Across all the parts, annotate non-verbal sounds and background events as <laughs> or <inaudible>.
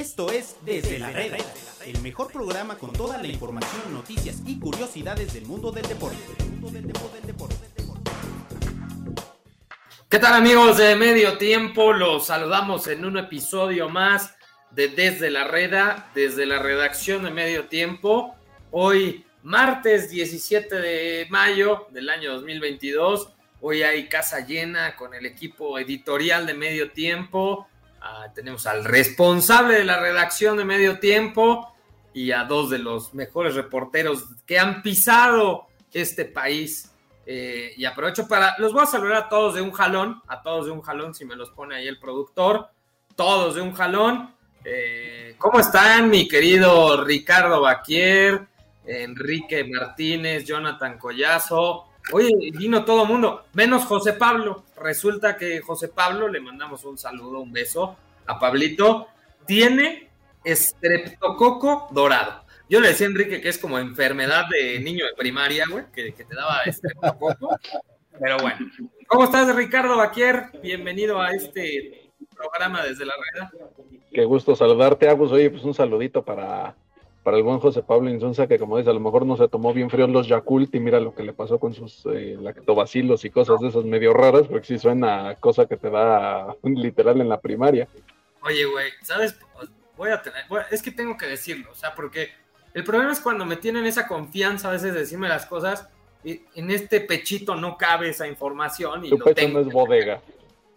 Esto es Desde la Reda, el mejor programa con toda la información, noticias y curiosidades del mundo del deporte. ¿Qué tal amigos de Medio Tiempo? Los saludamos en un episodio más de Desde la Reda, desde la redacción de Medio Tiempo. Hoy, martes 17 de mayo del año 2022. Hoy hay casa llena con el equipo editorial de Medio Tiempo. Ah, tenemos al responsable de la redacción de Medio Tiempo y a dos de los mejores reporteros que han pisado este país. Eh, y aprovecho para, los voy a saludar a todos de un jalón, a todos de un jalón, si me los pone ahí el productor, todos de un jalón. Eh, ¿Cómo están, mi querido Ricardo Baquier, Enrique Martínez, Jonathan Collazo? Oye, vino todo mundo, menos José Pablo. Resulta que José Pablo, le mandamos un saludo, un beso a Pablito, tiene estreptococo dorado. Yo le decía a Enrique que es como enfermedad de niño de primaria, güey, que, te daba estreptococo. Pero bueno. ¿Cómo estás, Ricardo Baquier? Bienvenido a este programa desde la rueda. Qué gusto saludarte, Agus. Oye, pues un saludito para para el buen José Pablo Insunza, que como dice, a lo mejor no se tomó bien frío los Yakult y mira lo que le pasó con sus eh, lactobacilos y cosas de esas medio raras, porque sí suena cosa que te da <laughs> literal en la primaria. Oye, güey, ¿sabes? Voy a tener, es que tengo que decirlo, o sea, porque el problema es cuando me tienen esa confianza a veces de decirme las cosas, y en este pechito no cabe esa información. Y tu pecho no es bodega.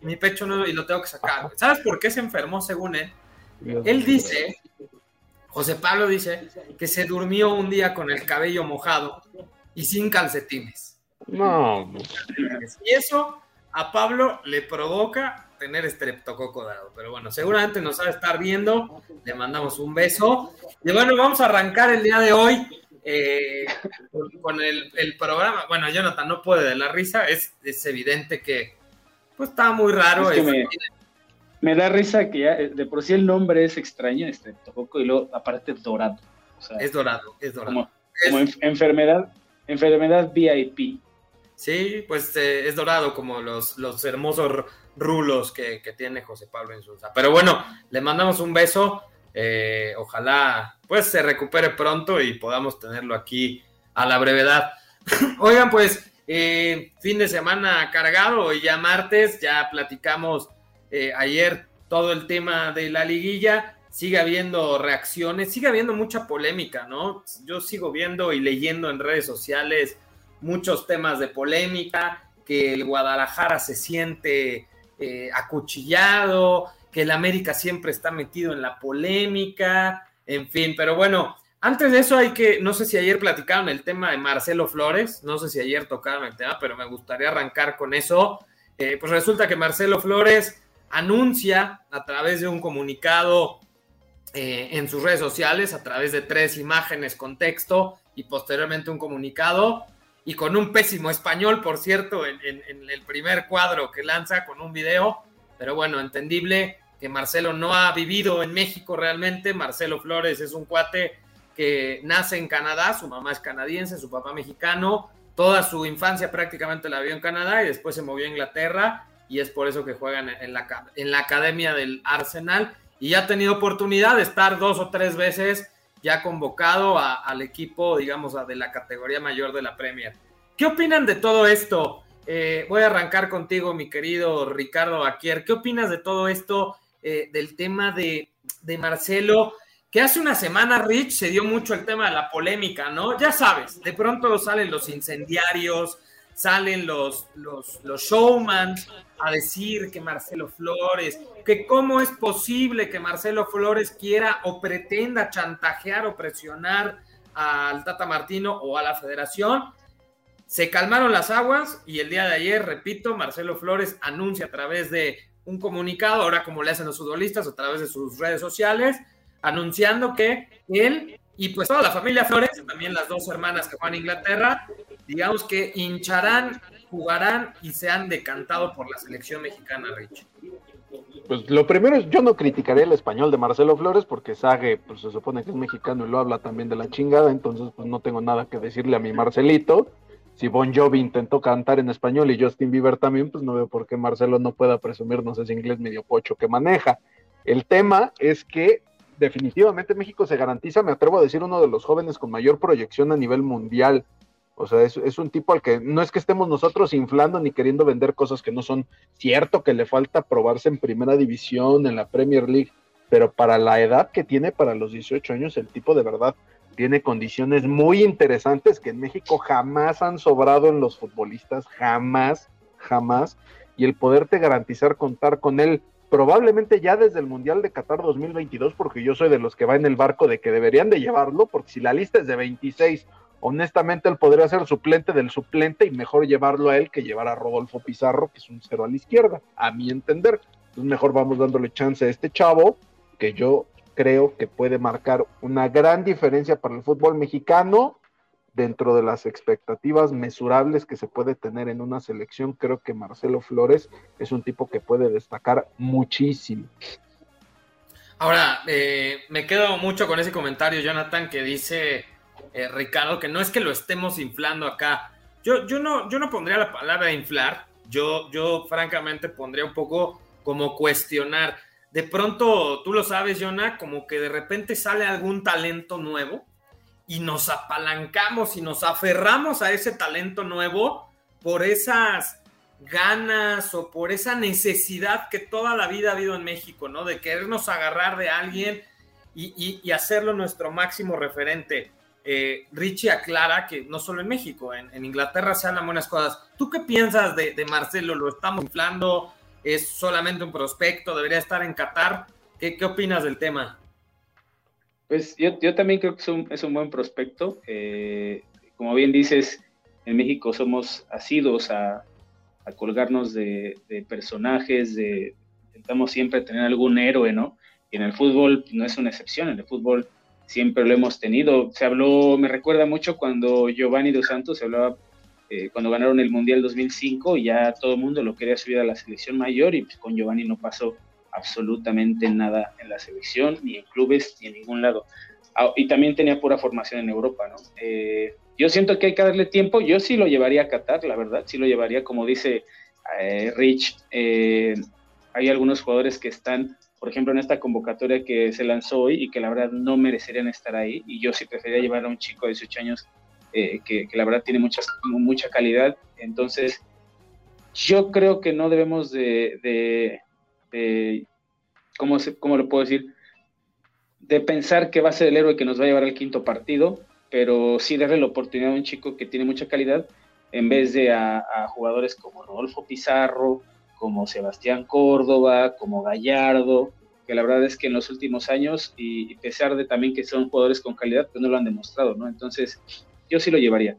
Mi pecho no, y lo tengo que sacar. ¿Sabes por qué se enfermó según él? él dice José Pablo dice que se durmió un día con el cabello mojado y sin calcetines. No. Y eso a Pablo le provoca tener estreptococo dado. Pero bueno, seguramente nos va a estar viendo. Le mandamos un beso. Y bueno, vamos a arrancar el día de hoy eh, con el, programa. Bueno, Jonathan no puede de la risa. Es, evidente que pues está muy raro. Es me da risa que ya, eh, de por sí el nombre es extraño, este Tococo, y luego aparte dorado. es dorado, es dorado. Como, enfermedad, enfermedad VIP. Sí, pues eh, es dorado como los, los hermosos rulos que, tiene José Pablo Insulza. Pero bueno, le mandamos un beso. Eh, ojalá pues se recupere pronto y podamos tenerlo aquí a la brevedad. <laughs> Oigan, pues fin de semana cargado, hoy ya martes, ya platicamos eh, ayer todo el tema de la liguilla, sigue habiendo reacciones, sigue habiendo mucha polémica, ¿no? Yo sigo viendo y leyendo en redes sociales muchos temas de polémica, que el Guadalajara se siente eh, acuchillado, que el América siempre está metido en la polémica, en fin, pero bueno, antes de eso hay que, no sé si ayer platicaron el tema de Marcelo Flores, no sé si ayer tocaron el tema, pero me gustaría arrancar con eso. Eh, pues resulta que Marcelo Flores anuncia a través de un comunicado eh, en sus redes sociales, a través de tres imágenes con texto y posteriormente un comunicado, y con un pésimo español, por cierto, en, el primer cuadro que lanza con un video, pero bueno, entendible que Marcelo no ha vivido en México realmente, Marcelo Flores es un cuate que nace en Canadá, su mamá es canadiense, su papá mexicano, toda su infancia prácticamente la vivió en Canadá y después se movió a Inglaterra y es por eso que juegan en la, en la academia del Arsenal y ya ha tenido oportunidad de estar dos o tres veces ya convocado al equipo, digamos, de la categoría mayor de la Premier. ¿Qué opinan de todo esto? Eh, voy a arrancar contigo, mi querido Ricardo Aquier. ¿Qué opinas de todo esto, eh, del tema de, de Marcelo? Que hace una semana, Rich, se dio mucho el tema de la polémica, ¿no? Ya sabes, de pronto salen los incendiarios, salen los, los, los showman a decir que Marcelo Flores, que cómo es posible que Marcelo Flores quiera o pretenda chantajear o presionar al Tata Martino o a la federación. Se calmaron las aguas y el día de ayer, repito, Marcelo Flores anuncia a través de un comunicado, ahora como le hacen los futbolistas, a través de sus redes sociales, anunciando que él y pues toda la familia Flores, también las dos hermanas que van a Inglaterra, digamos que hincharán, jugarán y se han decantado por la selección mexicana, Rich. Pues lo primero es, yo no criticaré el español de Marcelo Flores porque Sage, pues se supone que es mexicano y lo habla también de la chingada, entonces pues no tengo nada que decirle a mi Marcelito. Si Bon Jovi intentó cantar en español y Justin Bieber también, pues no veo por qué Marcelo no pueda presumirnos ese inglés medio pocho que maneja. El tema es que definitivamente México se garantiza, me atrevo a decir, uno de los jóvenes con mayor proyección a nivel mundial. O sea, es, es, un tipo al que no es que estemos nosotros inflando ni queriendo vender cosas que no son cierto, que le falta probarse en primera división, en la Premier League, pero para la edad que tiene, para los 18 años, el tipo de verdad tiene condiciones muy interesantes que en México jamás han sobrado en los futbolistas, jamás, jamás. Y el poderte garantizar contar con él probablemente ya desde el Mundial de Qatar 2022, porque yo soy de los que va en el barco de que deberían de llevarlo, porque si la lista es de 26, honestamente él podría ser suplente del suplente y mejor llevarlo a él que llevar a Rodolfo Pizarro, que es un cero a la izquierda, a mi entender. Entonces mejor vamos dándole chance a este chavo, que yo creo que puede marcar una gran diferencia para el fútbol mexicano dentro de las expectativas mesurables que se puede tener en una selección, creo que Marcelo Flores es un tipo que puede destacar muchísimo. Ahora, eh, me quedo mucho con ese comentario, Jonathan, que dice eh, Ricardo, que no es que lo estemos inflando acá. Yo, yo, no, yo no pondría la palabra inflar, yo, yo francamente pondría un poco como cuestionar. De pronto, tú lo sabes, Jonah, como que de repente sale algún talento nuevo y nos apalancamos y nos aferramos a ese talento nuevo por esas ganas o por esa necesidad que toda la vida ha habido en México, ¿no? De querernos agarrar de alguien y, hacerlo nuestro máximo referente. Eh, Richie aclara que no solo en México, en, Inglaterra se hablan buenas cosas. ¿Tú qué piensas de, Marcelo? ¿Lo estamos inflando? ¿Es solamente un prospecto? ¿Debería estar en Qatar? ¿Qué, opinas del tema? Pues yo, también creo que es un, buen prospecto. Eh, como bien dices, en México somos asidos a, a colgarnos de, de, personajes, de, intentamos siempre tener algún héroe, ¿no? Y en el fútbol no es una excepción, en el fútbol siempre lo hemos tenido. Se habló, me recuerda mucho cuando Giovanni Dos Santos se hablaba eh, cuando ganaron el Mundial 2005 y ya todo el mundo lo quería subir a la selección mayor y pues con Giovanni no pasó absolutamente nada en la selección, ni en clubes, ni en ningún lado. Ah, y también tenía pura formación en Europa, ¿no? Eh, yo siento que hay que darle tiempo, yo sí lo llevaría a Qatar, la verdad, sí lo llevaría, como dice eh, Rich, eh, hay algunos jugadores que están, por ejemplo, en esta convocatoria que se lanzó hoy y que la verdad no merecerían estar ahí, y yo sí preferiría llevar a un chico de 18 años que, que, la verdad tiene muchas, mucha calidad, entonces yo creo que no debemos de de ¿cómo, ¿cómo lo puedo decir? De pensar que va a ser el héroe que nos va a llevar al quinto partido, pero sí darle la oportunidad a un chico que tiene mucha calidad en vez de a, jugadores como Rodolfo Pizarro, como Sebastián Córdoba, como Gallardo, que la verdad es que en los últimos años, y, a pesar de también que son jugadores con calidad, pues no lo han demostrado, ¿no? Entonces, yo sí lo llevaría.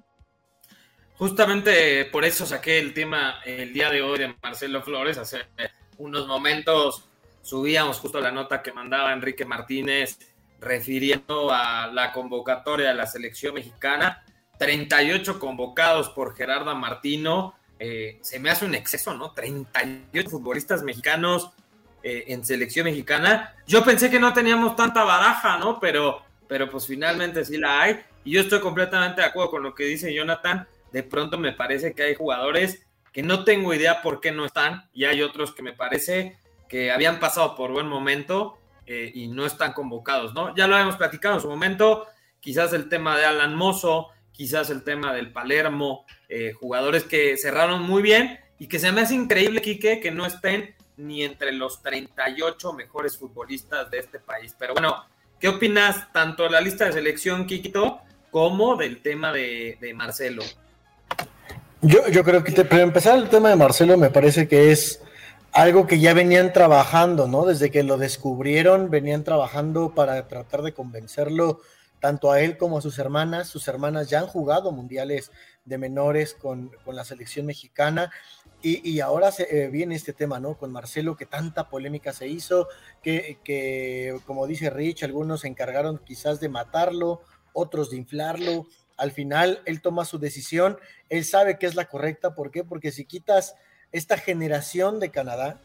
Justamente por eso saqué el tema el día de hoy de Marcelo Flores, hacer unos momentos subíamos justo la nota que mandaba Enrique Martínez refiriendo a la convocatoria de la selección mexicana. 38 convocados por Gerardo Martino. Eh, se me hace un exceso, ¿no? 38 futbolistas mexicanos eh, en selección mexicana. Yo pensé que no teníamos tanta baraja, ¿no? Pero, pero pues finalmente sí la hay. Y yo estoy completamente de acuerdo con lo que dice Jonathan. De pronto me parece que hay jugadores que no tengo idea por qué no están, y hay otros que me parece que habían pasado por buen momento eh, y no están convocados, ¿no? Ya lo habíamos platicado en su momento, quizás el tema de Alan Mozo, quizás el tema del Palermo, eh, jugadores que cerraron muy bien y que se me hace increíble, Quique, que no estén ni entre los 38 mejores futbolistas de este país. Pero bueno, ¿qué opinas tanto de la lista de selección, Kikito, como del tema de, Marcelo? Yo, yo creo que te, para empezar el tema de Marcelo me parece que es algo que ya venían trabajando, ¿no? Desde que lo descubrieron, venían trabajando para tratar de convencerlo tanto a él como a sus hermanas. Sus hermanas ya han jugado mundiales de menores con, con la selección mexicana y, y ahora se, eh, viene este tema, ¿no? Con Marcelo, que tanta polémica se hizo, que, que como dice Rich, algunos se encargaron quizás de matarlo, otros de inflarlo al final él toma su decisión, él sabe que es la correcta, ¿por qué? Porque si quitas esta generación de Canadá,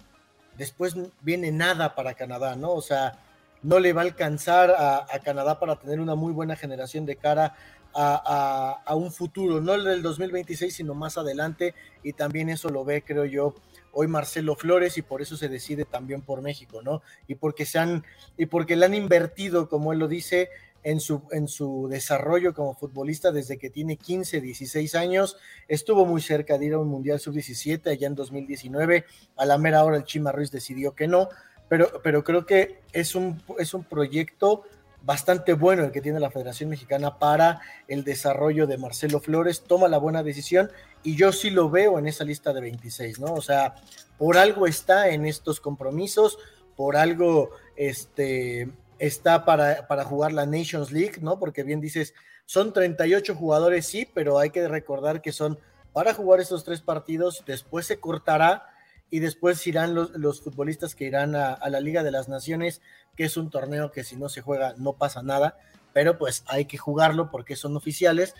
después viene nada para Canadá, ¿no? O sea, no le va a alcanzar a, Canadá para tener una muy buena generación de cara a, un futuro, no el del 2026, sino más adelante, y también eso lo ve, creo yo, hoy Marcelo Flores y por eso se decide también por México, ¿no? Y porque se han, y porque le han invertido, como él lo dice, en su, en su desarrollo como futbolista desde que tiene 15, 16 años. Estuvo muy cerca de ir a un Mundial Sub-17 allá en 2019. A la mera hora el Chima Ruiz decidió que no, pero, pero creo que es un, es un proyecto bastante bueno el que tiene la Federación Mexicana para el desarrollo de Marcelo Flores. Toma la buena decisión y yo sí lo veo en esa lista de 26, ¿no? O sea, por algo está en estos compromisos, por algo este está para, para, jugar la Nations League, ¿no? Porque bien dices, son 38 jugadores, sí, pero hay que recordar que son para jugar estos tres partidos, después se cortará y después irán los, los futbolistas que irán a, a, la Liga de las Naciones, que es un torneo que si no se juega no pasa nada, pero pues hay que jugarlo porque son oficiales.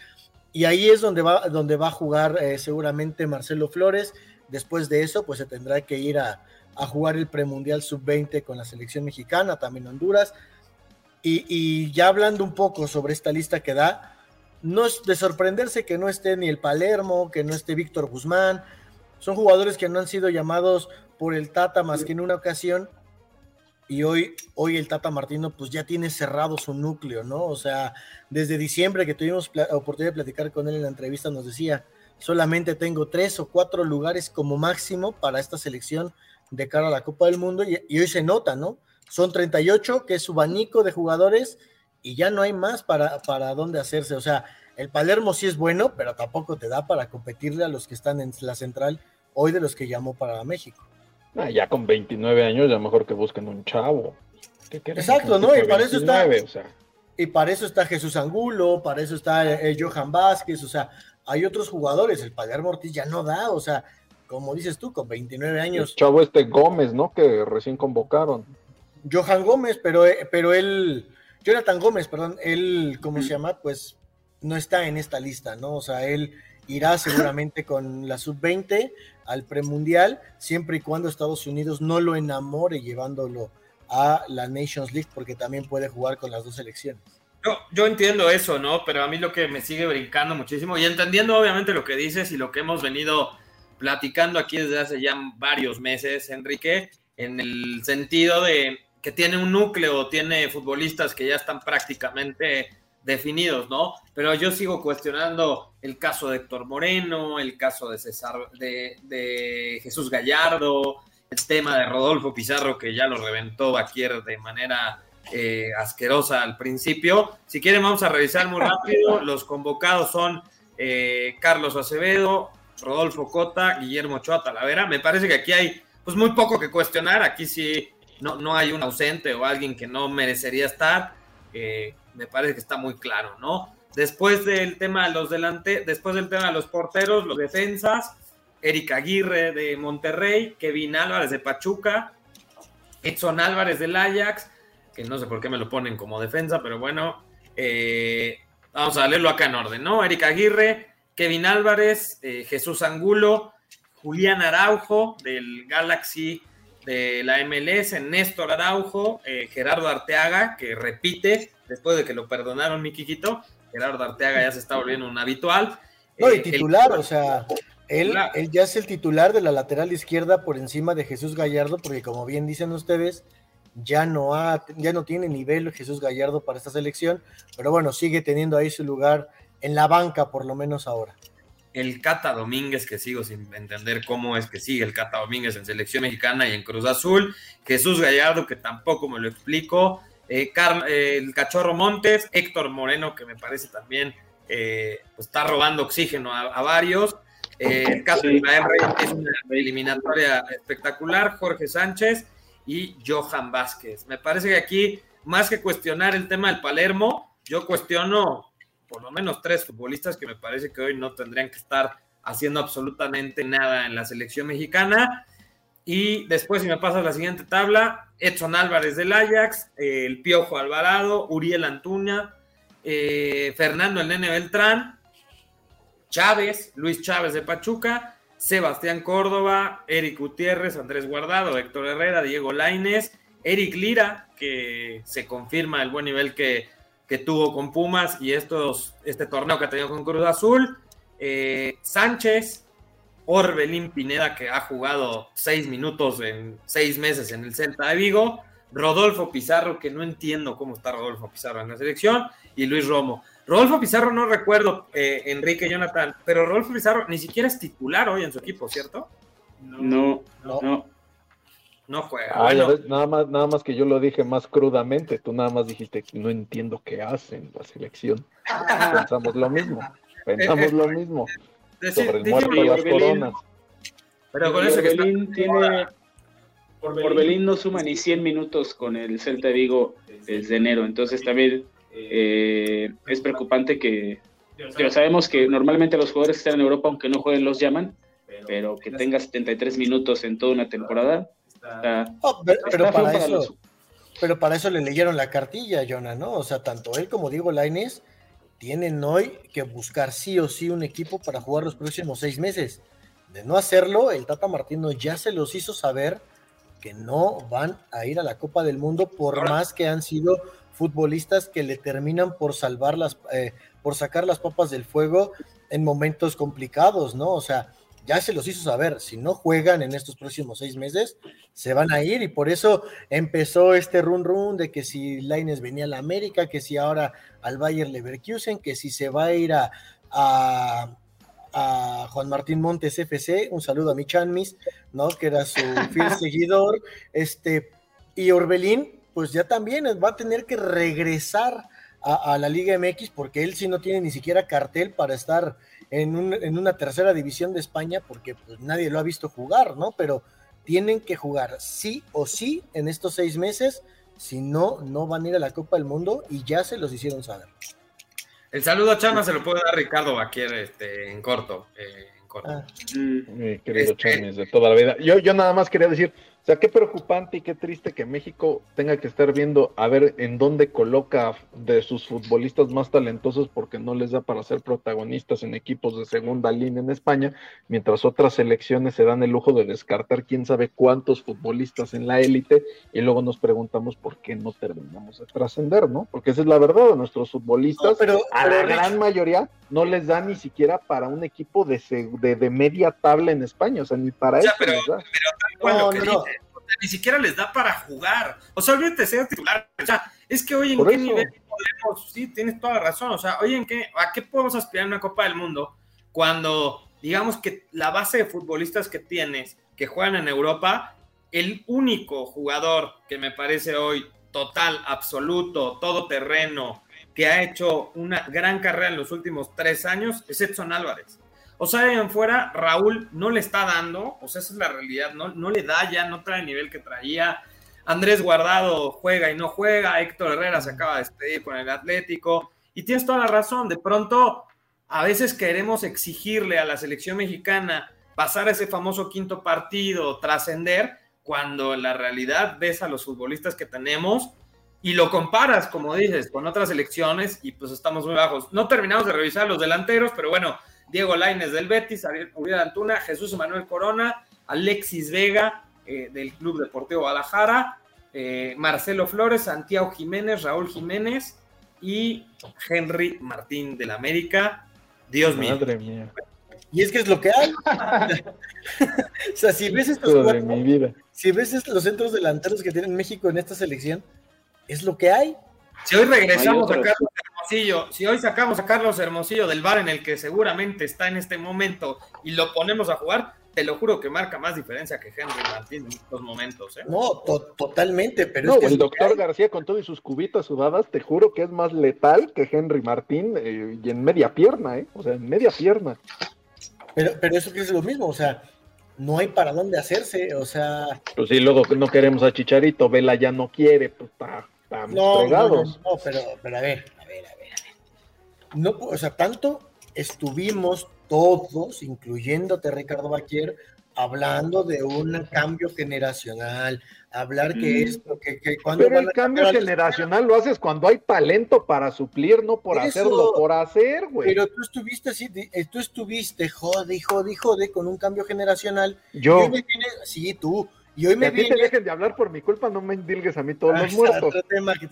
Y ahí es donde va, donde va a jugar eh, seguramente Marcelo Flores. Después de eso, pues se tendrá que ir a, a jugar el premundial sub-20 con la selección mexicana, también Honduras. Y, y, ya hablando un poco sobre esta lista que da, no es de sorprenderse que no esté ni el Palermo, que no esté Víctor Guzmán. Son jugadores que no han sido llamados por el Tata más que en una ocasión. Y hoy, hoy el Tata Martino pues ya tiene cerrado su núcleo, ¿no? O sea, desde diciembre que tuvimos la oportunidad de platicar con él en la entrevista nos decía, solamente tengo tres o cuatro lugares como máximo para esta selección de cara a la Copa del Mundo y, y, hoy se nota, ¿no? Son 38, que es su abanico de jugadores y ya no hay más para, para dónde hacerse. O sea, el Palermo sí es bueno, pero tampoco te da para competirle a los que están en la central hoy de los que llamó para México. Ah, ya con 29 años, ya mejor que busquen un chavo. Exacto, ¿no? Y para 29, eso está. O sea. Y para eso está Jesús Angulo, para eso está eh, Johan Vázquez, o sea, hay otros jugadores. El Palermo Ortiz ya no da, o sea, como dices tú, con 29 años. El chavo este Gómez, ¿no? Que recién convocaron. Johan Gómez, pero, eh, pero él, Jonathan Gómez, perdón, él, ¿cómo se llama? Pues no está en esta lista, ¿no? O sea, él irá <laughs> seguramente con la sub-20 al premundial, siempre y cuando Estados Unidos no lo enamore llevándolo a la Nations League, porque también puede jugar con las dos selecciones. Yo, yo entiendo eso, ¿no? Pero a mí lo que me sigue brincando muchísimo, y entendiendo obviamente lo que dices y lo que hemos venido platicando aquí desde hace ya varios meses, Enrique, en el sentido de que tiene un núcleo, tiene futbolistas que ya están prácticamente definidos, ¿no? Pero yo sigo cuestionando el caso de Héctor Moreno, el caso de César, de, de Jesús Gallardo, el tema de Rodolfo Pizarro, que ya lo reventó Baquier de manera eh, asquerosa al principio. Si quieren, vamos a revisar muy rápido. <laughs> Los convocados son eh, Carlos Acevedo, Rodolfo Cota, Guillermo Ochoa Talavera. Me parece que aquí hay pues muy poco que cuestionar. Aquí sí no, no hay un ausente o alguien que no merecería estar. Eh, me parece que está muy claro, ¿no? Después del tema de los delante, después del tema de los porteros, los defensas, Erika Aguirre de Monterrey, Kevin Álvarez de Pachuca, Edson Álvarez del Ajax, que no sé por qué me lo ponen como defensa, pero bueno, eh, vamos a leerlo acá en orden, ¿no? Erika Aguirre, Kevin Álvarez, eh, Jesús Angulo, Julián Araujo del Galaxy de la MLS, Néstor Araujo, eh, Gerardo Arteaga, que repite, después de que lo perdonaron mi Quiquito, Gerardo Arteaga ya se está volviendo un habitual. No, y titular, el... o sea, él, él, ya es el titular de la lateral izquierda por encima de Jesús Gallardo, porque como bien dicen ustedes, ya no, ha, ya no tiene nivel Jesús Gallardo para esta selección, pero bueno, sigue teniendo ahí su lugar en la banca, por lo menos ahora. El Cata Domínguez, que sigo sin entender cómo es que sigue el Cata Domínguez en selección mexicana y en Cruz Azul. Jesús Gallardo, que tampoco me lo explico. Eh, Car eh, el Cachorro Montes, Héctor Moreno, que me parece también eh, pues está robando oxígeno a, a varios. el caso de Israel Reyes es una eliminatoria espectacular. Jorge Sánchez y Johan Vázquez. Me parece que aquí, más que cuestionar el tema del Palermo, yo cuestiono por lo menos tres futbolistas que me parece que hoy no tendrían que estar haciendo absolutamente nada en la selección mexicana. Y después, si me pasas la siguiente tabla, Edson Álvarez del Ajax, el Piojo Alvarado, Uriel Antuña, eh, Fernando el Nene Beltrán, Chávez, Luis Chávez de Pachuca, Sebastián Córdoba, Eric Gutiérrez, Andrés Guardado, Héctor Herrera, Diego Laines, Eric Lira, que se confirma el buen nivel que, que tuvo con Pumas y estos, este torneo que ha tenido con Cruz Azul, eh, Sánchez, Orbelín Pineda, que ha jugado seis minutos en seis meses en el Celta de Vigo, Rodolfo Pizarro, que no entiendo cómo está Rodolfo Pizarro en la selección, y Luis Romo. Rodolfo Pizarro no recuerdo, eh, Enrique Jonathan, pero Rodolfo Pizarro ni siquiera es titular hoy en su equipo, ¿cierto? No, no. No, juega. Ah, nada, más, nada más que yo lo dije más crudamente, tú nada más dijiste, no entiendo qué hacen la selección. <laughs> Pensamos lo mismo, pensamos lo mismo. Sobre el muerto de las coronas. Pero con eso que tiene... Orbelín no suma ni 100 minutos con el Celta de Vigo desde enero, entonces también eh, es preocupante que, pero sabemos que normalmente los jugadores que están en Europa, aunque no jueguen, los llaman, pero que tenga 73 minutos en toda una temporada. pero, para eso, pero para eso le leyeron la cartilla, Jonah, ¿no? O sea, tanto él como Diego Laines tienen hoy que buscar sí o sí un equipo para jugar los próximos seis meses. De no hacerlo, el Tata Martino ya se los hizo saber que no van a ir a la Copa del Mundo por más que han sido futbolistas que le terminan por salvar las, eh, por sacar las papas del fuego en momentos complicados, ¿no? O sea, ya se los hizo saber, si no juegan en estos próximos seis meses, se van a ir y por eso empezó este run run de que si Laines venía a la América, que si ahora al Bayer Leverkusen, que si se va a ir a, a, a Juan Martín Montes FC, un saludo a mi Chanmis, ¿no? Que era su <laughs> fiel seguidor, este, y Orbelín, pues ya también va a tener que regresar a, la Liga MX porque él sí no tiene ni siquiera cartel para estar en, una tercera división de España porque pues, nadie lo ha visto jugar, ¿no? Pero tienen que jugar sí o sí en estos seis meses, si no, no van a ir a la Copa del Mundo y ya se los hicieron saber. El saludo a Chama se lo puede dar Ricardo Baquier este, en corto. Eh, en corto. Ah. querido este, de toda la vida. Yo, yo nada más quería decir, o sea, qué preocupante y qué triste que México tenga que estar viendo a ver en dónde coloca de sus futbolistas más talentosos porque no les da para ser protagonistas en equipos de segunda línea en España, mientras otras selecciones se dan el lujo de descartar quién sabe cuántos futbolistas en la élite y luego nos preguntamos por qué no terminamos de trascender, ¿no? Porque esa es la verdad, nuestros futbolistas, pero, a la gran mayoría, no les da ni siquiera para un equipo de, de, media tabla en España, o sea, ni para eso. Pero, pero, no, ni siquiera les da para jugar. O sea, olvídate ser titular. O sea, es que hoy en qué nivel podemos, sí, tienes toda la razón. O sea, hoy en qué, ¿a qué podemos aspirar en una Copa del Mundo cuando, digamos que la base de futbolistas que tienes que juegan en Europa, el único jugador que me parece hoy total, absoluto, todoterreno, que ha hecho una gran carrera en los últimos tres años es Edson Álvarez. O sea, en fuera, Raúl no le está dando, o sea, esa es la realidad, no, no le da ya, no trae el nivel que traía. Andrés Guardado juega y no juega, Héctor Herrera se acaba de despedir con el Atlético, y tienes toda la razón, de pronto a veces queremos exigirle a la selección mexicana pasar ese famoso quinto partido, trascender, cuando la realidad ves a los futbolistas que tenemos y lo comparas, como dices, con otras selecciones y pues estamos muy bajos. No terminamos de revisar los delanteros, pero bueno, Diego Laines del Betis, Ariel Antuna, Jesús Manuel Corona, Alexis Vega eh, del Club Deportivo Guadalajara, eh, Marcelo Flores, Santiago Jiménez, Raúl Jiménez y Henry Martín del América. Dios mío. Madre mía. Y es que es lo que hay. <laughs> o sea, si ves estos si ves los centros delanteros que tiene México en esta selección, es lo que hay. Si hoy regresamos a Carlos Hermosillo, si hoy sacamos a Carlos Hermosillo del bar en el que seguramente está en este momento y lo ponemos a jugar, te lo juro que marca más diferencia que Henry Martín en estos momentos. ¿eh? No, totalmente, pero es que el doctor García con todo y sus cubitas sudadas, te juro que es más letal que Henry Martín eh, y en media pierna, ¿eh? O sea, en media pierna. Pero, pero eso que es lo mismo, o sea, no hay para dónde hacerse, o sea. Pues sí, luego no queremos a Chicharito, Vela ya no quiere, pues está no, no, no, pero, pero ver, a ver. No, o sea, tanto estuvimos todos, incluyéndote Ricardo Baquier, hablando de un cambio generacional, hablar que es que, que cuando Pero el cambio generacional lo haces cuando hay talento para suplir, no por hacerlo por hacer, güey. Pero tú estuviste así, eh, tú estuviste jode, jode, jode con un cambio generacional. Yo. sí, tú y hoy me a ti te dejen de hablar por mi culpa, no me indilgues a mí todos los muertos.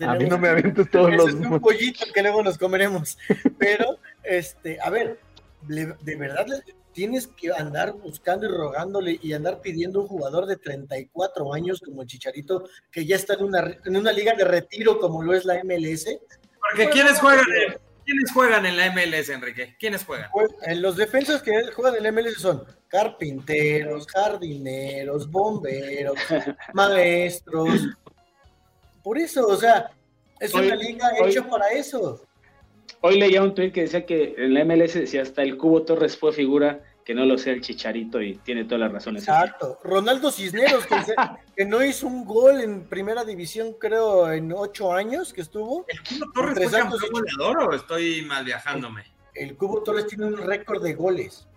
a mí no me avientes todos los muertos. Es un pollito que luego nos comeremos. <laughs> Pero, este, a ver, de verdad, tienes que andar buscando y rogándole y andar pidiendo un jugador de 34 años como el Chicharito, que ya está en una, en una liga de retiro como lo es la MLS. Porque ¿quiénes juegan, ¿quiénes juegan en la MLS, Enrique? ¿Quiénes juegan? Pues, en los defensas que juegan en la MLS son carpinteros, jardineros, bomberos, <laughs> maestros. Por eso, o sea, es Hoy- una liga hoy- hecha para eso. Hoy leía un tweet que decía que en la MLS decía hasta el Cubo Torres fue figura, que no lo sea el Chicharito y tiene todas las razones. Exacto. Ronaldo Cisneros, que, se- <laughs> que no hizo un gol en primera división, creo, en ocho años que estuvo. ¿El Cubo Torres fue campeón y- goleador o estoy mal viajándome? El Cubo Torres tiene un récord de goles.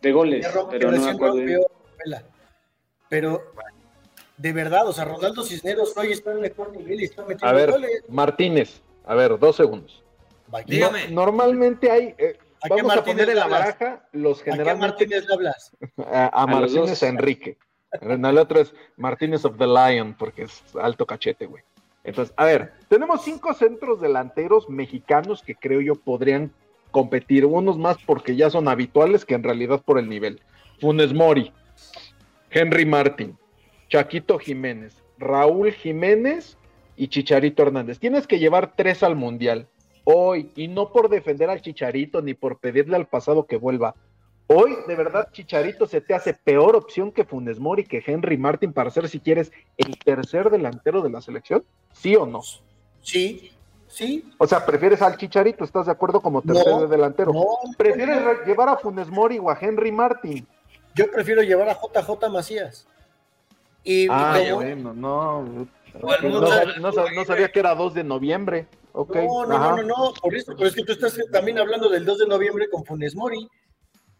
De goles, pero no me recién acuerdo. rompió Vela. Pero, de verdad, o sea, Ronaldo Cisneros hoy está en mejor nivel y está metiendo A ver, goles. Martínez, a ver, dos segundos. No- normalmente hay, eh, ¿A qué vamos a Martínez poner en la hablas? baraja los ¿A qué generalmente Martínez hablas? a, a Martínez a Enrique. En el otro es Martínez of the Lion, porque es alto cachete, güey. Entonces, a ver, tenemos cinco centros delanteros mexicanos que creo yo podrían competir, unos más porque ya son habituales que en realidad por el nivel. Funes Mori, Henry Martin, Chaquito Jiménez, Raúl Jiménez y Chicharito Hernández. Tienes que llevar tres al Mundial hoy y no por defender al Chicharito ni por pedirle al pasado que vuelva. Hoy, de verdad, Chicharito se te hace peor opción que Funes Mori, que Henry Martin para ser, si quieres, el tercer delantero de la selección. ¿Sí o no? Sí, sí. O sea, prefieres al Chicharito, ¿estás de acuerdo como tercer No, delantero? No, ¿Prefieres re- llevar a Funes Mori o a Henry Martin? yo prefiero llevar a JJ Macías. Y Ah, como- bueno, no. No, no no sabía que era 2 de noviembre. No, no, ajá. no, no, no, por eso, pero es que tú estás también hablando del 2 de noviembre con Funes Mori.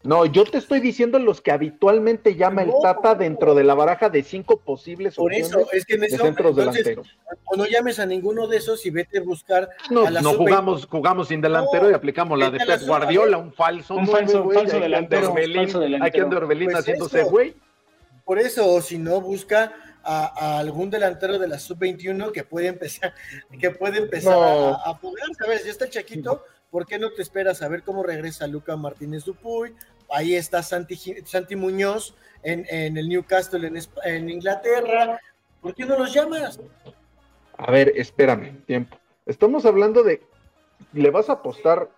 No, yo te estoy diciendo los que habitualmente llama el No. Tata dentro de la baraja de cinco posibles Por opciones eso, es que en de centros entonces, delanteros. o no llames a ninguno de esos y vete a buscar No, a la no jugamos, jugamos sin delantero No, y aplicamos la de Pep Guardiola, un falso, Un falso- güey, falso delantero, Orbelín- falso delantero. Hay que andar Orbelín Pues haciéndose güey. Por eso, o si no, busca a, a algún delantero de la sub-21 que puede empezar, <laughs> que puede empezar No. a, a jugar. ¿Sabes? Ya está el Chaquito, ¿por qué no te esperas a ver cómo regresa Luca Martínez Dupuy? Ahí está Santi, Santi Muñoz en, en el Newcastle en, en Inglaterra. ¿Por qué no los llamas? A ver, espérame, tiempo. Estamos hablando de, le vas a apostar,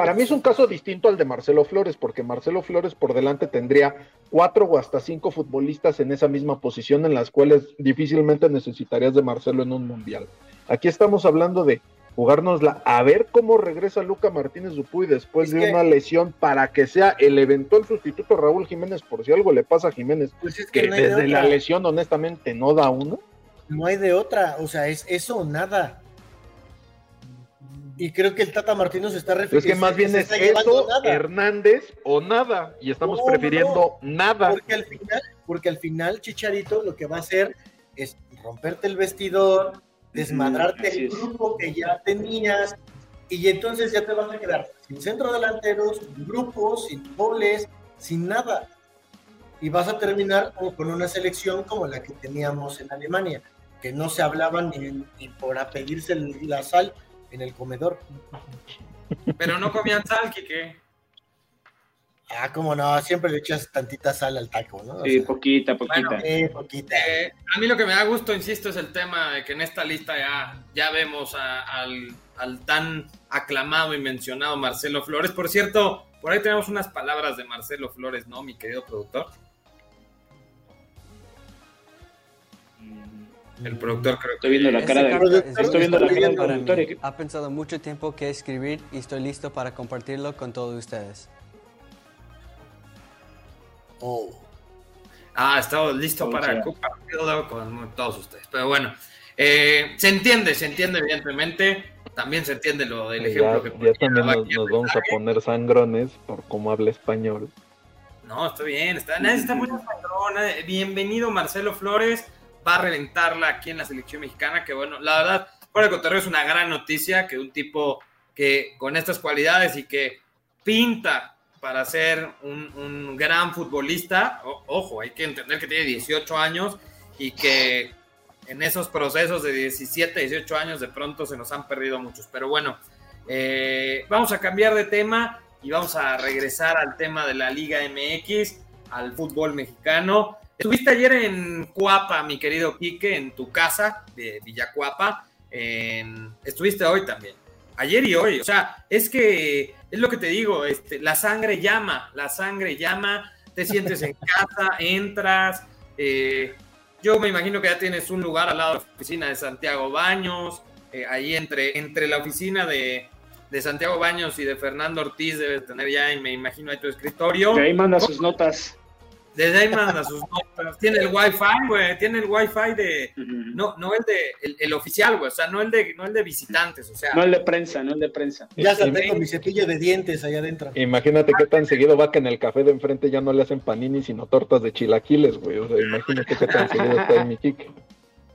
para mí es un caso distinto al de Marcelo Flores, porque Marcelo Flores por delante tendría cuatro o hasta cinco futbolistas en esa misma posición en las cuales difícilmente necesitarías de Marcelo en un mundial. Aquí estamos hablando de jugárnosla a ver cómo regresa Luca Martínez Dupuy después Es de que- una lesión para que sea el eventual sustituto Raúl Jiménez por si algo le pasa a Jiménez, Pues es que que no hay de desde la lesión honestamente no da uno. No hay de otra. O sea, es eso nada. Y creo que el Tata Martino se está Es refiriendo. que más bien es eso, Hernández o nada. Y estamos No, no, prefiriendo nada. Porque al final, porque al final, Chicharito lo que va a hacer es romperte el vestidor, desmadrarte el es. grupo que ya tenías, y entonces ya te vas a quedar sin centro delanteros, sin grupos, sin goles, sin nada. Y vas a terminar con una selección como la que teníamos en Alemania, que no se hablaban ni, ni por a pedirse la sal en el comedor. Pero no comían sal, Kike. Ah, como no, siempre le echas tantita sal al taco, ¿no? O Sí, sea, poquita, poquita. Bueno. eh, poquita. Eh, a mí lo que me da gusto, insisto, es el tema de que en esta lista ya, ya vemos a- al, al tan aclamado y mencionado Marcelo Flores. Por cierto, por ahí tenemos unas palabras de Marcelo Flores, ¿no, mi querido productor? El productor creo que... Estoy viendo la cara Estoy viendo la del productor y- Ha pensado mucho tiempo que escribir y estoy listo para compartirlo con todos ustedes. Oh. Ah, estaba listo para compartirlo con todos ustedes. Pero bueno, eh, se entiende, se entiende evidentemente. También se entiende lo del Ya, ejemplo que ya también nos, vamos a mensaje. poner sangrones por cómo habla español. No, está bien, está, nadie está muy nadie- Bienvenido Marcelo Flores, va a reventarla aquí en la selección mexicana, que bueno, la verdad, por el contrario es una gran noticia que un tipo que con estas cualidades y que pinta para ser un, un gran futbolista, o- ojo, hay que entender que tiene 18 años y que en esos procesos de 17, 18 años de pronto se nos han perdido muchos, pero bueno, eh, vamos a cambiar de tema y vamos a regresar al tema de la Liga MX, al fútbol mexicano. Estuviste ayer en Cuapa, mi querido Quique, en tu casa de Villacuapa. En... Estuviste hoy también. Ayer y hoy. O sea, es que es lo que te digo, este, la sangre llama, la sangre llama, te sientes en casa, entras. Eh, yo me imagino que ya tienes un lugar al lado de la oficina de Santiago Baños, eh, ahí entre, entre la oficina de, de Santiago Baños y de Fernando Ortiz debes tener ya, y me imagino, ahí tu escritorio. Ahí manda sus notas. Desde ahí manda sus notas. Tiene el wifi, güey. Tiene el wifi de. No, no el de el, el oficial, güey. O sea, no el de, no el de visitantes. O sea. No el de prensa, no el de prensa. Ya hasta tengo mi cepillo de dientes allá adentro. Imagínate qué tan seguido va que en el café de enfrente ya no le hacen panini, sino tortas de chilaquiles, güey. O sea, imagínate qué tan seguido está ahí mi Kike.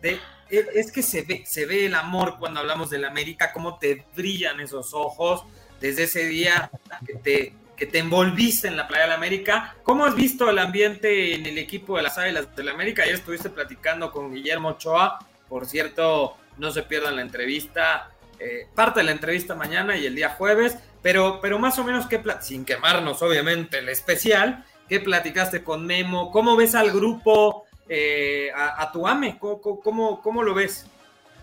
De, es que se ve, se ve el amor cuando hablamos del América, cómo te brillan esos ojos desde ese día que te, que te envolviste en la playa de la América. ¿Cómo has visto el ambiente en el equipo de las Águilas de la América? Ayer estuviste platicando con Guillermo Ochoa. Por cierto, no se pierdan la entrevista. Eh, parte de la entrevista mañana y el día jueves. Pero, pero más o menos, ¿qué sin quemarnos, obviamente, el especial. ¿Qué platicaste con Memo? ¿Cómo ves al grupo? Eh, a, a, tu AME? ¿Cómo, cómo, cómo lo ves?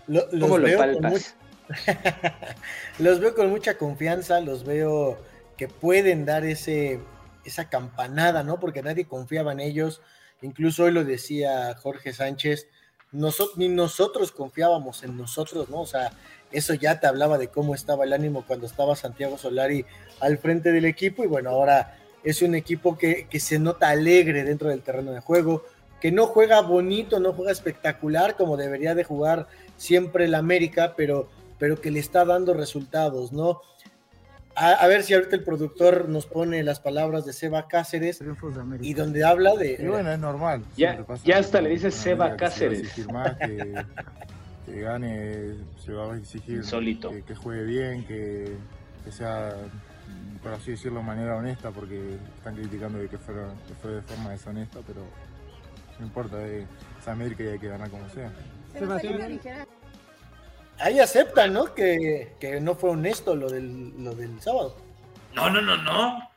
Lo, ¿Cómo lo palpas? <laughs> los veo con mucha confianza, los veo que pueden dar ese, esa campanada, ¿no? Porque nadie confiaba en ellos. Incluso hoy lo decía Jorge Sánchez, nosotros, ni nosotros confiábamos en nosotros, ¿no? O sea, eso ya te hablaba de cómo estaba el ánimo cuando estaba Santiago Solari al frente del equipo y bueno, ahora es un equipo que, que se nota alegre dentro del terreno de juego, que no juega bonito, no juega espectacular como debería de jugar siempre el América, pero, pero que le está dando resultados, ¿no? A, a, ver si ahorita el productor nos pone las palabras de Seba Cáceres y donde habla de... Y bueno, es normal. Ya, ya hasta le dice Seba Cáceres. Que, más, que, que, gane, se va a exigir Solito. Que, que juegue bien, que, que, sea, por así decirlo, de manera honesta, porque están criticando de que, fueron, que fue de forma deshonesta, pero no importa, es América y hay que ganar como sea. Ahí aceptan, ¿no? Que, que, no fue honesto lo del, lo del sábado. No, no, no, no.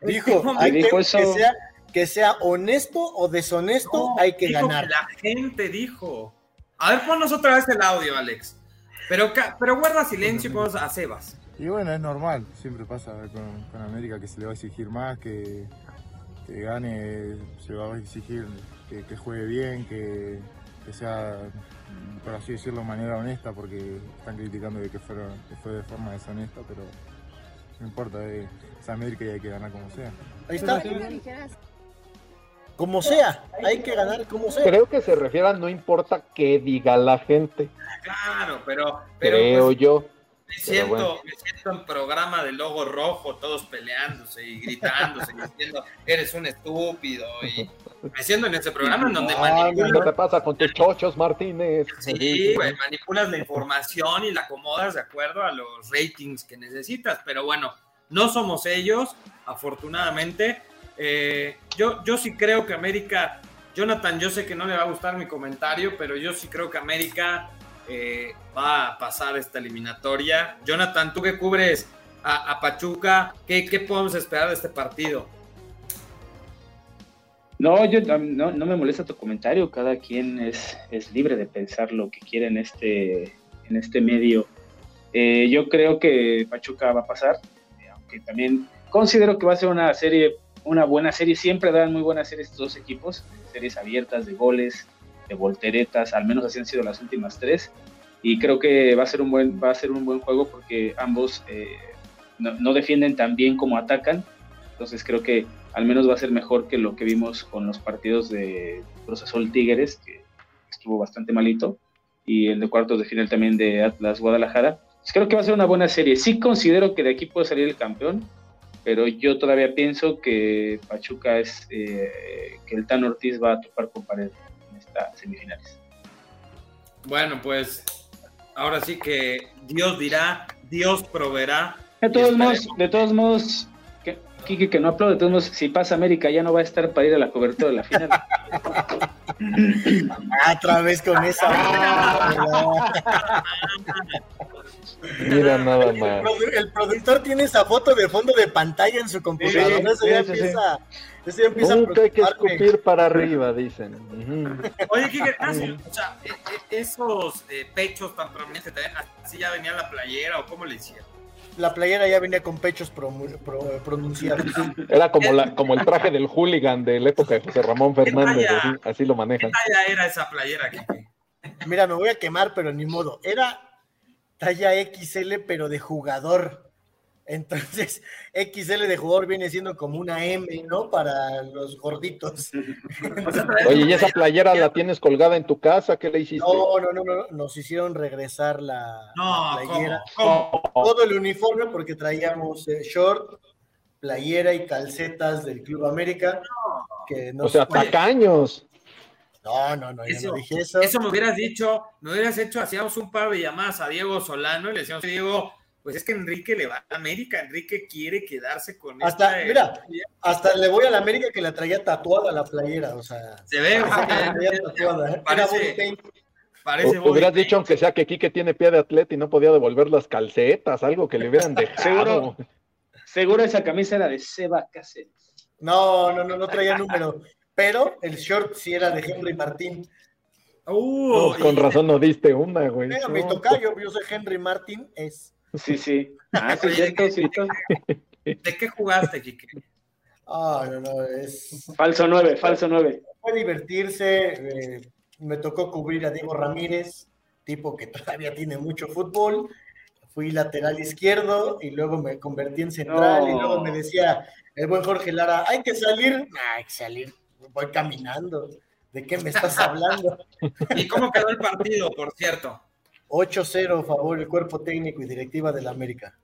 dijo, hay que, que, sea, que sea honesto o deshonesto, no, hay que ganar. Que la gente dijo. A ver, ponnos otra vez el audio, Alex. Pero, pero guarda silencio y ponnos a Sebas. Y bueno, es normal, siempre pasa con, con América que se le va a exigir más, que, que gane, se va a exigir que, que juegue bien, que, que, sea, por así decirlo, de manera honesta, porque están criticando de que, fueron, que fue de forma deshonesta, pero no importa, es, es América y hay que ganar como sea. Ahí está. Como sea, hay que ganar como sea. Creo que se refiere a no importa qué diga la gente. Claro, pero. pero Creo pues, yo. Me siento, bueno. me siento en programa de logo rojo, todos peleándose y gritándose y <laughs> diciendo, eres un estúpido. Y me siento en ese programa en donde Ah, manipulas. ¿Qué te pasa con tus chochos, Martínez? Sí, güey, manipulas la información y la acomodas de acuerdo a los ratings que necesitas. Pero bueno, no somos ellos, afortunadamente. Eh, yo, yo sí creo que América, Jonathan, yo sé que no le va a gustar mi comentario, pero yo sí creo que América eh, va a pasar esta eliminatoria. Jonathan, tú que cubres a, a Pachuca, ¿qué, ¿qué, podemos esperar de este partido? No, yo no, me molesta tu comentario, cada quien es, es libre de pensar lo que quiere en este, en este medio. Eh, yo creo que Pachuca va a pasar, aunque también considero que va a ser una serie, una buena serie, siempre dan muy buenas series estos dos equipos, series abiertas de goles, de volteretas, al menos así han sido las últimas tres, y creo que va a ser un buen, va a ser un buen juego porque ambos eh, no, defienden tan bien como atacan, entonces creo que al menos va a ser mejor que lo que vimos con los partidos de Cruz Azul Tigres, que estuvo bastante malito, y el de cuartos de final también de Atlas Guadalajara. Pues creo que va a ser una buena serie. Sí considero que de aquí puede salir el campeón, pero yo todavía pienso que Pachuca es, eh, que el Tan Ortiz va a topar con pared semifinales. Bueno, pues ahora sí que Dios dirá, Dios proveerá. De todos modos, de todos modos, que, Kike que no aplaude, modos, si pasa América ya no va a estar para ir a la cobertura de la final. <laughs> Otra vez con esa. <laughs> Mira nada El, más. el productor tiene esa foto de fondo de pantalla en su computadora. Sí, eso, ya sí, sí, empieza, eso ya empieza a Nunca hay que escupir para arriba, dicen. Oye, Kike, <laughs> sí, o sea, e- e- esos eh, pechos tan prominentes, ¿también así ya venía la playera o cómo le hicieron? La playera ya venía con pechos pro- pronunciados. Era como, la, como el traje del hooligan de la época de José Ramón Fernández, así, así lo ¿Qué manejan. talla era esa playera, Kike? Mira, me voy a quemar, pero ni modo. Era talla XL, pero de jugador. Entonces, <laughs> XL de jugador viene siendo como una M, ¿no? Para los gorditos. <laughs> <laughs> Oye, ¿y esa playera la tienes colgada en tu casa? ¿Qué le hiciste? No, no, no, no. Nos hicieron regresar la, No, la playera. ¿cómo? ¿Cómo? Todo el uniforme, porque traíamos eh, short, playera y calcetas del Club América. Que no O sea, tacaños. No, no, no, yo Eso, no dije eso. eso me hubieras dicho, me hubieras hecho, hacíamos un par de llamadas a Diego Solano y le decíamos, Diego, pues es que Enrique le va a América, Enrique quiere quedarse con Hasta, esta- mira, hasta le voy a la América que la traía tatuada la playera, o sea. Se ve, la traía tatuada. Parece- parece O- hubieras dicho, aunque sea que Quique tiene pie de atleta y no podía devolver las calcetas, algo que le hubieran <laughs> dejado. Seguro. Seguro esa camisa era de Seba Cáceres. No, no, no, no traía número. Pero el short sí era de Henry Martín. Uh, No, con y- razón no diste una, güey. Mira, No. mi tocayo, yo soy Henry Martín, es. Sí, sí. Ah, sí, cierto, cierto. ¿De qué jugaste, Kike? Ah, no, no, es. Falso 9, falso 9. Fue divertirse. eh, me tocó cubrir a Diego Ramírez, tipo que todavía tiene mucho fútbol. Fui lateral izquierdo y luego me convertí en central No. y luego me decía el buen Jorge Lara, hay que salir. "Ah, hay que salir, voy caminando. ¿De qué me estás hablando? <laughs> ¿Y cómo quedó el partido, por cierto? 8-0 a favor el cuerpo técnico y directiva del América.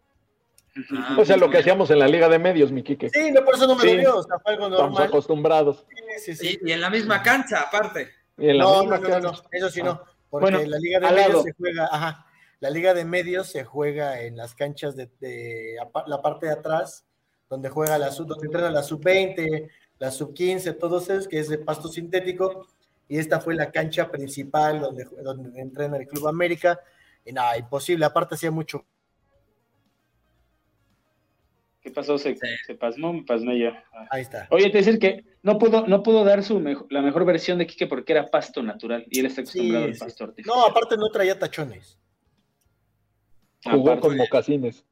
Ah, O sea, lo que hacíamos en la Liga de Medios, mi Quique. Sí, no, por eso no me Sí. dolió, o sea, fue algo Estamos normal. acostumbrados. Sí, sí, sí. Y, y en la misma cancha, aparte. Y en la No, misma no, no, no, eso sí no, porque Bueno, la Liga de Medios lado. se juega, ajá, la Liga de Medios se juega en las canchas de, de la parte de atrás, donde juega la sub, donde entrena la sub-20, la sub-15, todos esos, que es de pasto sintético, y esta fue la cancha principal donde, donde entrena el Club América, y nada, imposible, aparte hacía mucho ¿Qué pasó? Se, Sí. se pasmó, me pasmé yo. Ah. Ahí está. Oye, te decir que no pudo, no pudo dar su mejo- la mejor versión de Quique porque era pasto natural y él está acostumbrado Sí, al sí. pasto artificial. No, aparte no traía tachones. Jugó Aparte, con mocasines.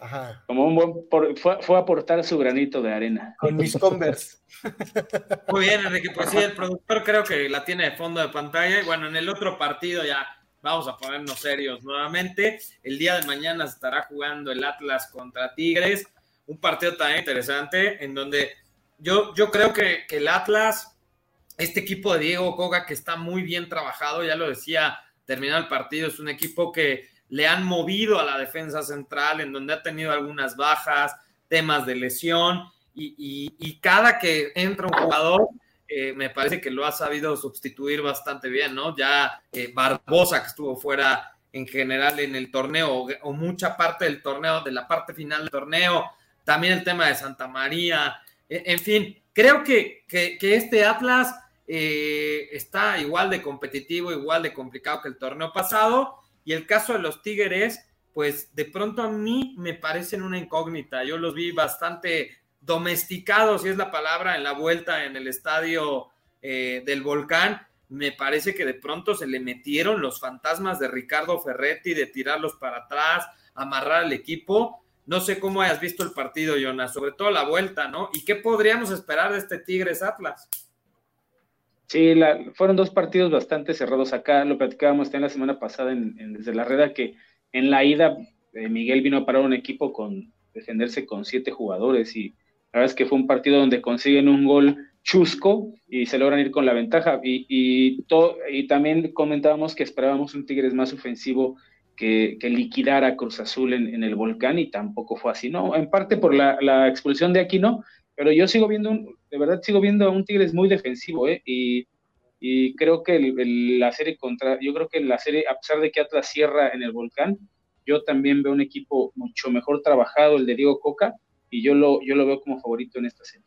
Ajá. como un buen por- fue, fue a aportar su granito de arena. Con mis Converse. <laughs> Muy bien, Enrique. Pues sí, el productor creo que la tiene de fondo de pantalla. Y bueno, en el otro partido ya vamos a ponernos serios nuevamente. El día de mañana se estará jugando el Atlas contra Tigres. Un partido tan interesante en donde yo, yo creo que, que el Atlas, este equipo de Diego Coga que está muy bien trabajado, ya lo decía, terminado el partido, es un equipo que le han movido a la defensa central, en donde ha tenido algunas bajas, temas de lesión, y, y- cada que entra un jugador, eh, me parece que lo ha sabido sustituir bastante bien, ¿no? Ya eh, Barbosa, que estuvo fuera en general en el torneo, o, o mucha parte del torneo, de la parte final del torneo, también el tema de Santa María, e- en fin, creo que, que- que este Atlas eh, está igual de competitivo, igual de complicado que el torneo pasado, y el caso de los Tigres, pues de pronto a mí me parecen una incógnita. Yo los vi bastante domesticados, si es la palabra, en la vuelta en el estadio eh, del Volcán. Me parece que de pronto se le metieron los fantasmas de Ricardo Ferretti, de tirarlos para atrás, amarrar al equipo. No sé cómo hayas visto el partido, Jonas, sobre todo la vuelta, ¿no? ¿Y qué podríamos esperar de este Tigres Atlas? Sí, la- fueron dos partidos bastante cerrados acá. Lo platicábamos también la semana pasada en, en- desde la reda que en la ida eh, Miguel vino a parar un equipo con defenderse con siete jugadores y la verdad es que fue un partido donde consiguen un gol chusco y se logran ir con la ventaja. Y, y, to- y también comentábamos que esperábamos un Tigres más ofensivo que, que liquidara Cruz Azul en, en el volcán y tampoco fue así, ¿no? En parte por la, la expulsión de Aquino, pero yo sigo viendo, un, de verdad sigo viendo a un Tigres muy defensivo, ¿eh? Y, y creo que la serie contra, yo creo que la serie, a pesar de que Atlas cierra en el volcán, yo también veo un equipo mucho mejor trabajado, el de Diego Coca, y yo lo, yo lo veo como favorito en esta serie.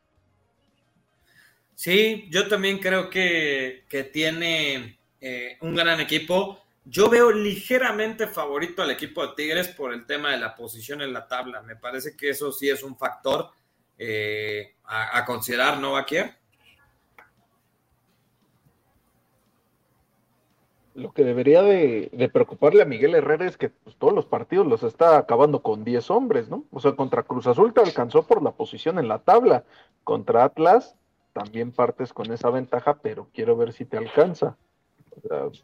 Sí, yo también creo que, que tiene eh, un gran equipo. yo veo ligeramente favorito al equipo de Tigres por el tema de la posición en la tabla. Me parece que eso sí es un factor eh, a, considerar, ¿no, Baquier? Lo que debería de, preocuparle a Miguel Herrera es que pues, todos los partidos los está acabando con 10 hombres, ¿no? O sea, contra Cruz Azul te alcanzó por la posición en la tabla. Contra Atlas también partes con esa ventaja, pero quiero ver si te alcanza.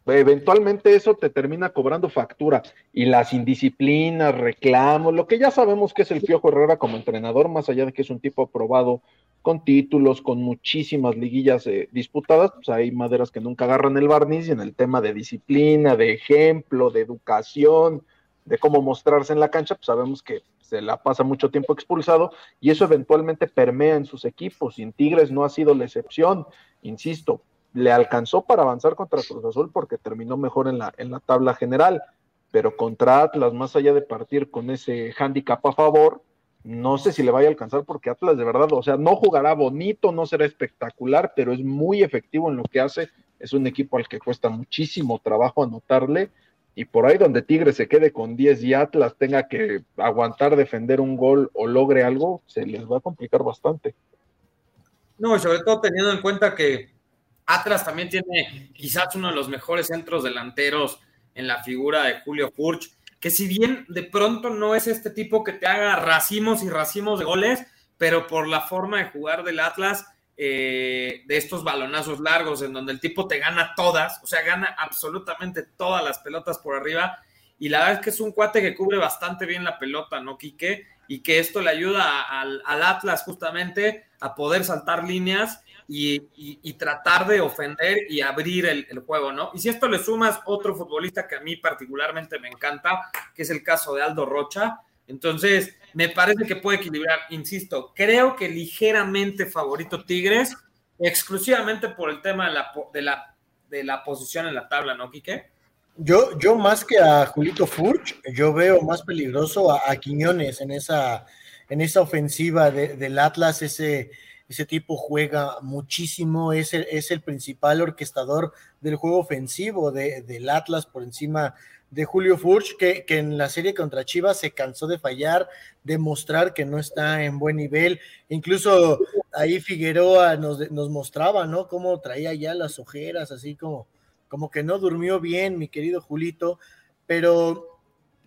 Eventualmente eso te termina cobrando factura y las indisciplinas, reclamos, lo que ya sabemos que es el Piojo Herrera como entrenador, más allá de que es un tipo aprobado con títulos, con muchísimas liguillas eh, disputadas, pues hay maderas que nunca agarran el barniz y en el tema de disciplina, de ejemplo, de educación, de cómo mostrarse en la cancha, pues sabemos que se la pasa mucho tiempo expulsado y eso eventualmente permea en sus equipos. Y en Tigres no ha sido la excepción, insisto, le alcanzó para avanzar contra Cruz Azul porque terminó mejor en la, en la tabla general, pero contra Atlas, más allá de partir con ese hándicap a favor, no sé si le vaya a alcanzar porque Atlas de verdad, o sea, no jugará bonito, no será espectacular, pero es muy efectivo en lo que hace. Es un equipo al que cuesta muchísimo trabajo anotarle. Y por ahí donde Tigre se quede con 10 y Atlas tenga que aguantar, defender un gol o logre algo, se les va a complicar bastante. No, sobre todo teniendo en cuenta que Atlas también tiene quizás uno de los mejores centros delanteros en la figura de Julio Furch que si bien de pronto no es este tipo que te haga racimos y racimos de goles, pero por la forma de jugar del Atlas, eh, de estos balonazos largos, en donde el tipo te gana todas, o sea, gana absolutamente todas las pelotas por arriba, y la verdad es que es un cuate que cubre bastante bien la pelota, ¿no, Quique? Y que esto le ayuda al, Atlas justamente a poder saltar líneas y, tratar de ofender y abrir el, juego, ¿no? Y si esto le sumas otro futbolista que a mí particularmente me encanta, que es el caso de Aldo Rocha, entonces me parece que puede equilibrar, insisto, creo que ligeramente favorito Tigres, exclusivamente por el tema de la, de la, de la posición en la tabla, ¿no, Quique? Yo, yo más que a Julito Furch, yo veo más peligroso a, Quiñones en esa, en esa ofensiva del Atlas, ese ese tipo juega muchísimo, es el, es el principal orquestador del juego ofensivo de, del Atlas por encima de Julio Furch, que, que, en la serie contra Chivas se cansó de fallar, de mostrar que no está en buen nivel. Incluso ahí Figueroa nos, nos mostraba, ¿no? Cómo traía ya las ojeras, así como, como que no durmió bien, mi querido Julito. Pero,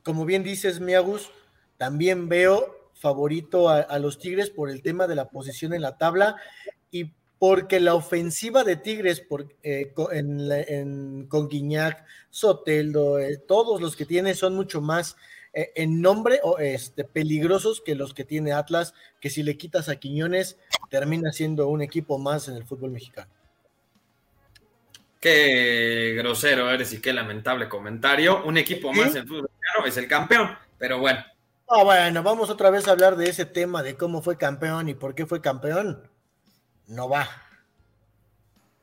como bien dices, Miagus, también veo favorito a, los Tigres por el tema de la posición en la tabla y porque la ofensiva de Tigres por, eh, con Guiñac, Soteldo, eh, todos los que tiene son mucho más eh, en nombre o este, peligrosos que los que tiene Atlas, que si le quitas a Quiñones termina siendo un equipo más en el fútbol mexicano. Qué grosero eres y qué lamentable comentario. Un equipo más en fútbol es el campeón, pero bueno, Ah, bueno, vamos otra vez a hablar de ese tema de cómo fue campeón y por qué fue campeón. No va.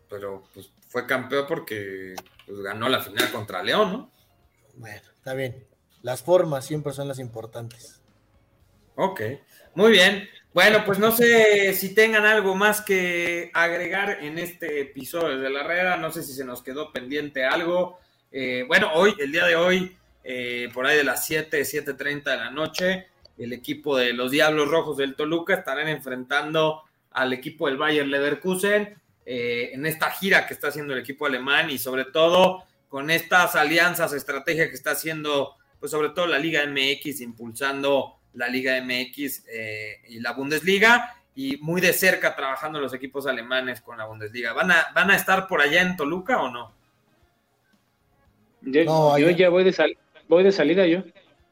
Pero pues fue campeón porque pues, ganó la final contra León, ¿no? Bueno, está bien. Las formas siempre son las importantes. Ok, muy bien. Bueno, pues no sé si tengan algo más que agregar en este episodio de la Herrera. No sé si se nos quedó pendiente algo. Eh, bueno, hoy, el día de hoy, eh, por ahí de las 7, 7.30 de la noche, el equipo de los Diablos Rojos del Toluca estarán enfrentando al equipo del Bayern Leverkusen eh, en esta gira que está haciendo el equipo alemán y sobre todo con estas alianzas, estrategia que está haciendo, pues sobre todo la Liga MX, impulsando la Liga MX eh, y la Bundesliga y muy de cerca trabajando los equipos alemanes con la Bundesliga. ¿Van a, van a estar por allá en Toluca o no? Yo, no, yo ya voy de, sal Voy de salida yo.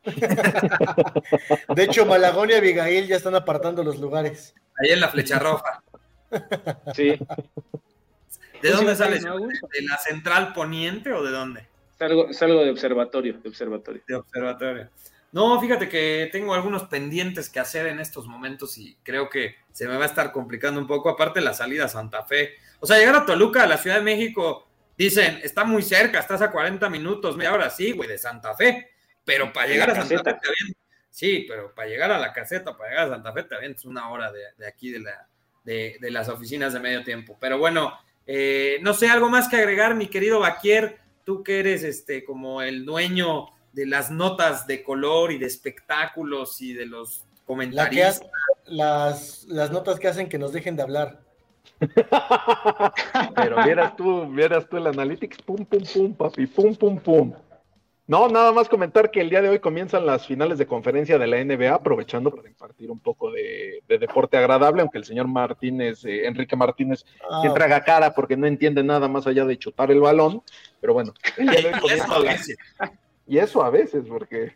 <laughs> de hecho, Malagón y Abigail ya están apartando los lugares. Ahí en la flecha roja. Sí. <laughs> ¿De dónde sales? ¿De la central poniente o de dónde? Salgo, salgo de observatorio, de observatorio. De observatorio. No, fíjate que tengo algunos pendientes que hacer en estos momentos y creo que se me va a estar complicando un poco. Aparte la salida a Santa Fe. O sea, llegar a Toluca, a la Ciudad de México, Dicen, está muy cerca, estás a 40 minutos, ahora sí, güey, de Santa Fe. Pero para llegar a Santa Fe te Sí, pero para llegar a la caseta, para llegar a Santa Fe te avientas una hora de, aquí de, la, de, las oficinas de medio tiempo. Pero bueno, eh, no sé, algo más que agregar, mi querido Baquier, tú que eres este como el dueño de las notas de color y de espectáculos y de los comentarios. las, las notas que hacen que nos dejen de hablar. <laughs> Pero vieras tú, vieras tú el Analytics, pum, pum, pum, papi, pum, pum, pum. No, nada más comentar que el día de hoy comienzan las finales de conferencia de la NBA, aprovechando para impartir un poco de, deporte agradable, aunque el señor Martínez, eh, Enrique Martínez, ah. siempre haga cara porque no entiende nada más allá de chutar el balón. Pero bueno, el día de hoy <laughs> comienza la, y eso a veces, porque,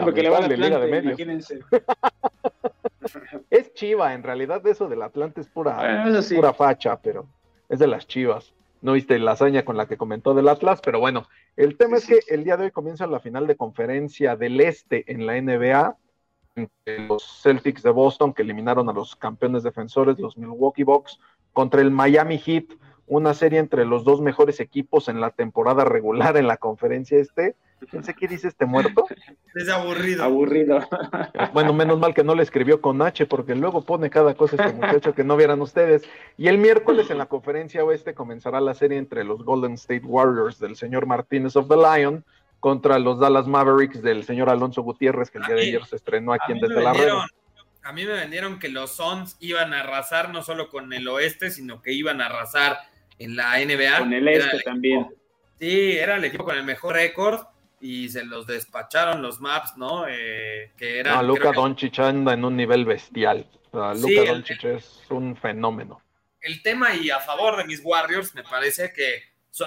porque le va a la Liga de Medios. <laughs> es chiva, en realidad eso del Atlante es pura, pura facha, pero es de las chivas. No viste la hazaña con la que comentó del Atlas, pero bueno, el tema es que el día de hoy comienza la final de conferencia del Este en la NBA, los Celtics de Boston que eliminaron a los campeones defensores, los Milwaukee Bucks, contra el Miami Heat, una serie entre los dos mejores equipos en la temporada regular en la conferencia este. Pensé que dice este muerto. Es aburrido. Aburrido. <laughs> Bueno, menos mal que no le escribió con H, porque luego pone cada cosa este muchacho que no vieran ustedes. Y el miércoles en la conferencia oeste comenzará la serie entre los Golden State Warriors del señor Martínez of the Lion contra los Dallas Mavericks del señor Alonso Gutiérrez, que el día de ayer se estrenó aquí en Desde la Red. A mí me vendieron que los Suns iban a arrasar no solo con el oeste, sino que iban a arrasar en la NBA. Con el este también. Sí, era el equipo con el mejor récord y se los despacharon los maps, ¿no? Eh, que era. No, Luca Doncic anda en un nivel bestial. Luca Doncic es un fenómeno. El tema y a favor de mis Warriors, me parece que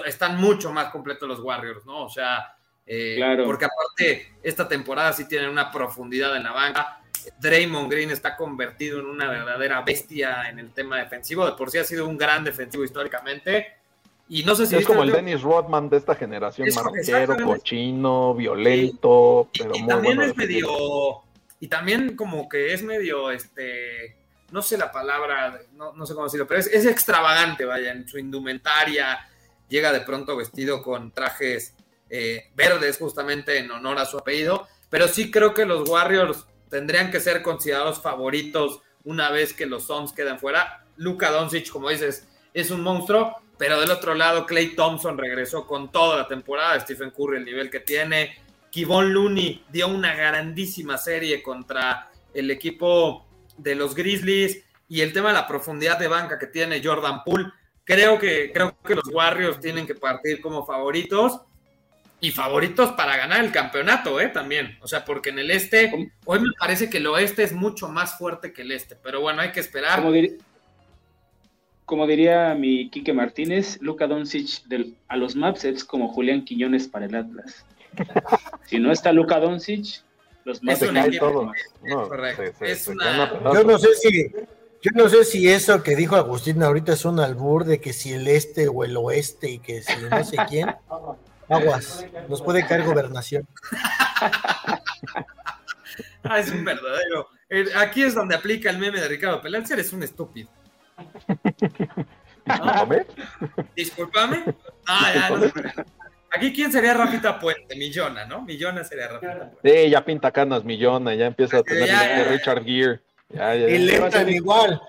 están mucho más completos los Warriors, ¿no? O sea, eh, porque aparte esta temporada sí tienen una profundidad en la banca. Draymond Green está convertido en una verdadera bestia en el tema defensivo. De por sí ha sido un gran defensivo históricamente. Y no sé si es como el Dennis Rodman de esta generación, marquero, cochino, violento, y, pero también es medio y también como que es medio este no sé la palabra, no, sé cómo decirlo, pero es, es, extravagante, vaya, en su indumentaria, llega de pronto vestido con trajes eh, verdes justamente en honor a su apellido, pero sí creo que los Warriors tendrían que ser considerados favoritos una vez que los Suns quedan fuera. Luka Doncic, como dices, es un monstruo, pero del otro lado, Clay Thompson regresó con toda la temporada. Stephen Curry, el nivel que tiene. Kivon Looney dio una grandísima serie contra el equipo de los Grizzlies. Y el tema de la profundidad de banca que tiene Jordan Poole. Creo que, creo que los Warriors tienen que partir como favoritos y favoritos para ganar el campeonato, ¿eh? También. O sea, porque en el este, hoy me parece que el oeste es mucho más fuerte que el este, pero bueno, hay que esperar como diría mi Quique Martínez, Luca Doncic del, a los Maps es como Julián Quiñones para el Atlas. <laughs> si no está Luca Doncic, los Maps se caen todos. Yo no sé si yo no sé si eso que dijo Agustín ahorita es un albur de que si el este o el oeste y que si no sé quién. <laughs> Aguas, nos puede caer gobernación. <laughs> ah, es un verdadero. Eh, aquí es donde aplica el meme de Ricardo Peláez, eres un estúpido. Disculpame. Aquí, ¿quién sería Rafita Puente? Millona, ¿no? Millona sería Rafita Puente. Sí, ya pinta canas Millona, ya empieza a tener ya, Richard Gere. Ya, y le entran igual.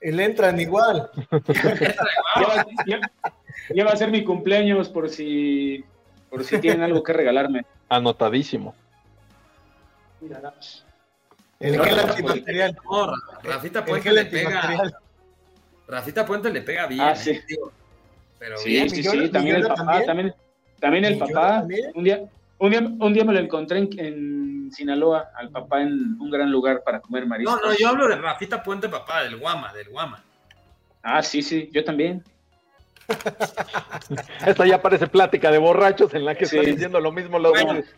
Y le entran igual. <laughs> ya, va a ser mi cumpleaños por si, por si tienen algo que regalarme. Anotadísimo. El gel antibacterial. Rafita Puente le pega. Rafita Puente le pega bien. Ah, sí. Eh, pero sí, bien. sí, sí, también el papá, también, también el papá. Un día, un, día, un día me lo encontré en, Sinaloa, al papá en un gran lugar para comer mariscos. No, no, yo hablo de Rafita Puente, papá, del Guama, del Guama. Ah, sí, sí, yo también. <laughs> Esta ya parece plática de borrachos en la que están diciendo lo mismo los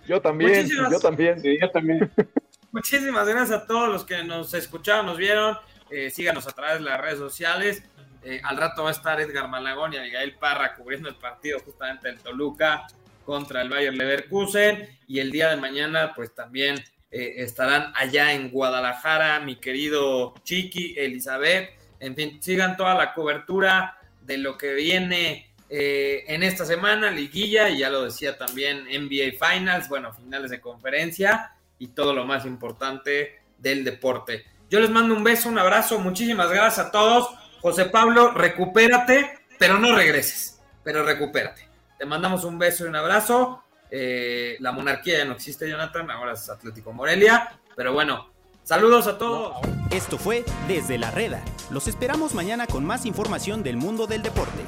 Yo también, yo también. Sí, yo también. Muchísimas gracias a todos los que nos escucharon, nos vieron. Eh, síganos a través de las redes sociales. Eh, al rato va a estar Edgar Malagón y Abigail Parra cubriendo el partido justamente el Toluca contra el Bayern Leverkusen. Y el día de mañana, pues también eh, estarán allá en Guadalajara, mi querido Chiqui, Elizabeth. En fin, sigan toda la cobertura de lo que viene en esta semana, liguilla, y ya lo decía también NBA Finals, bueno, finales de conferencia y todo lo más importante del deporte. Yo les mando un beso, un abrazo, muchísimas gracias a todos. José Pablo, recupérate, pero no regreses, pero recupérate. te mandamos un beso y un abrazo. Eh, la monarquía ya no existe, Jonathan, ahora es Atlético Morelia. Pero bueno, saludos a todos. Esto fue Desde la Reda. Los esperamos mañana con más información del mundo del deporte.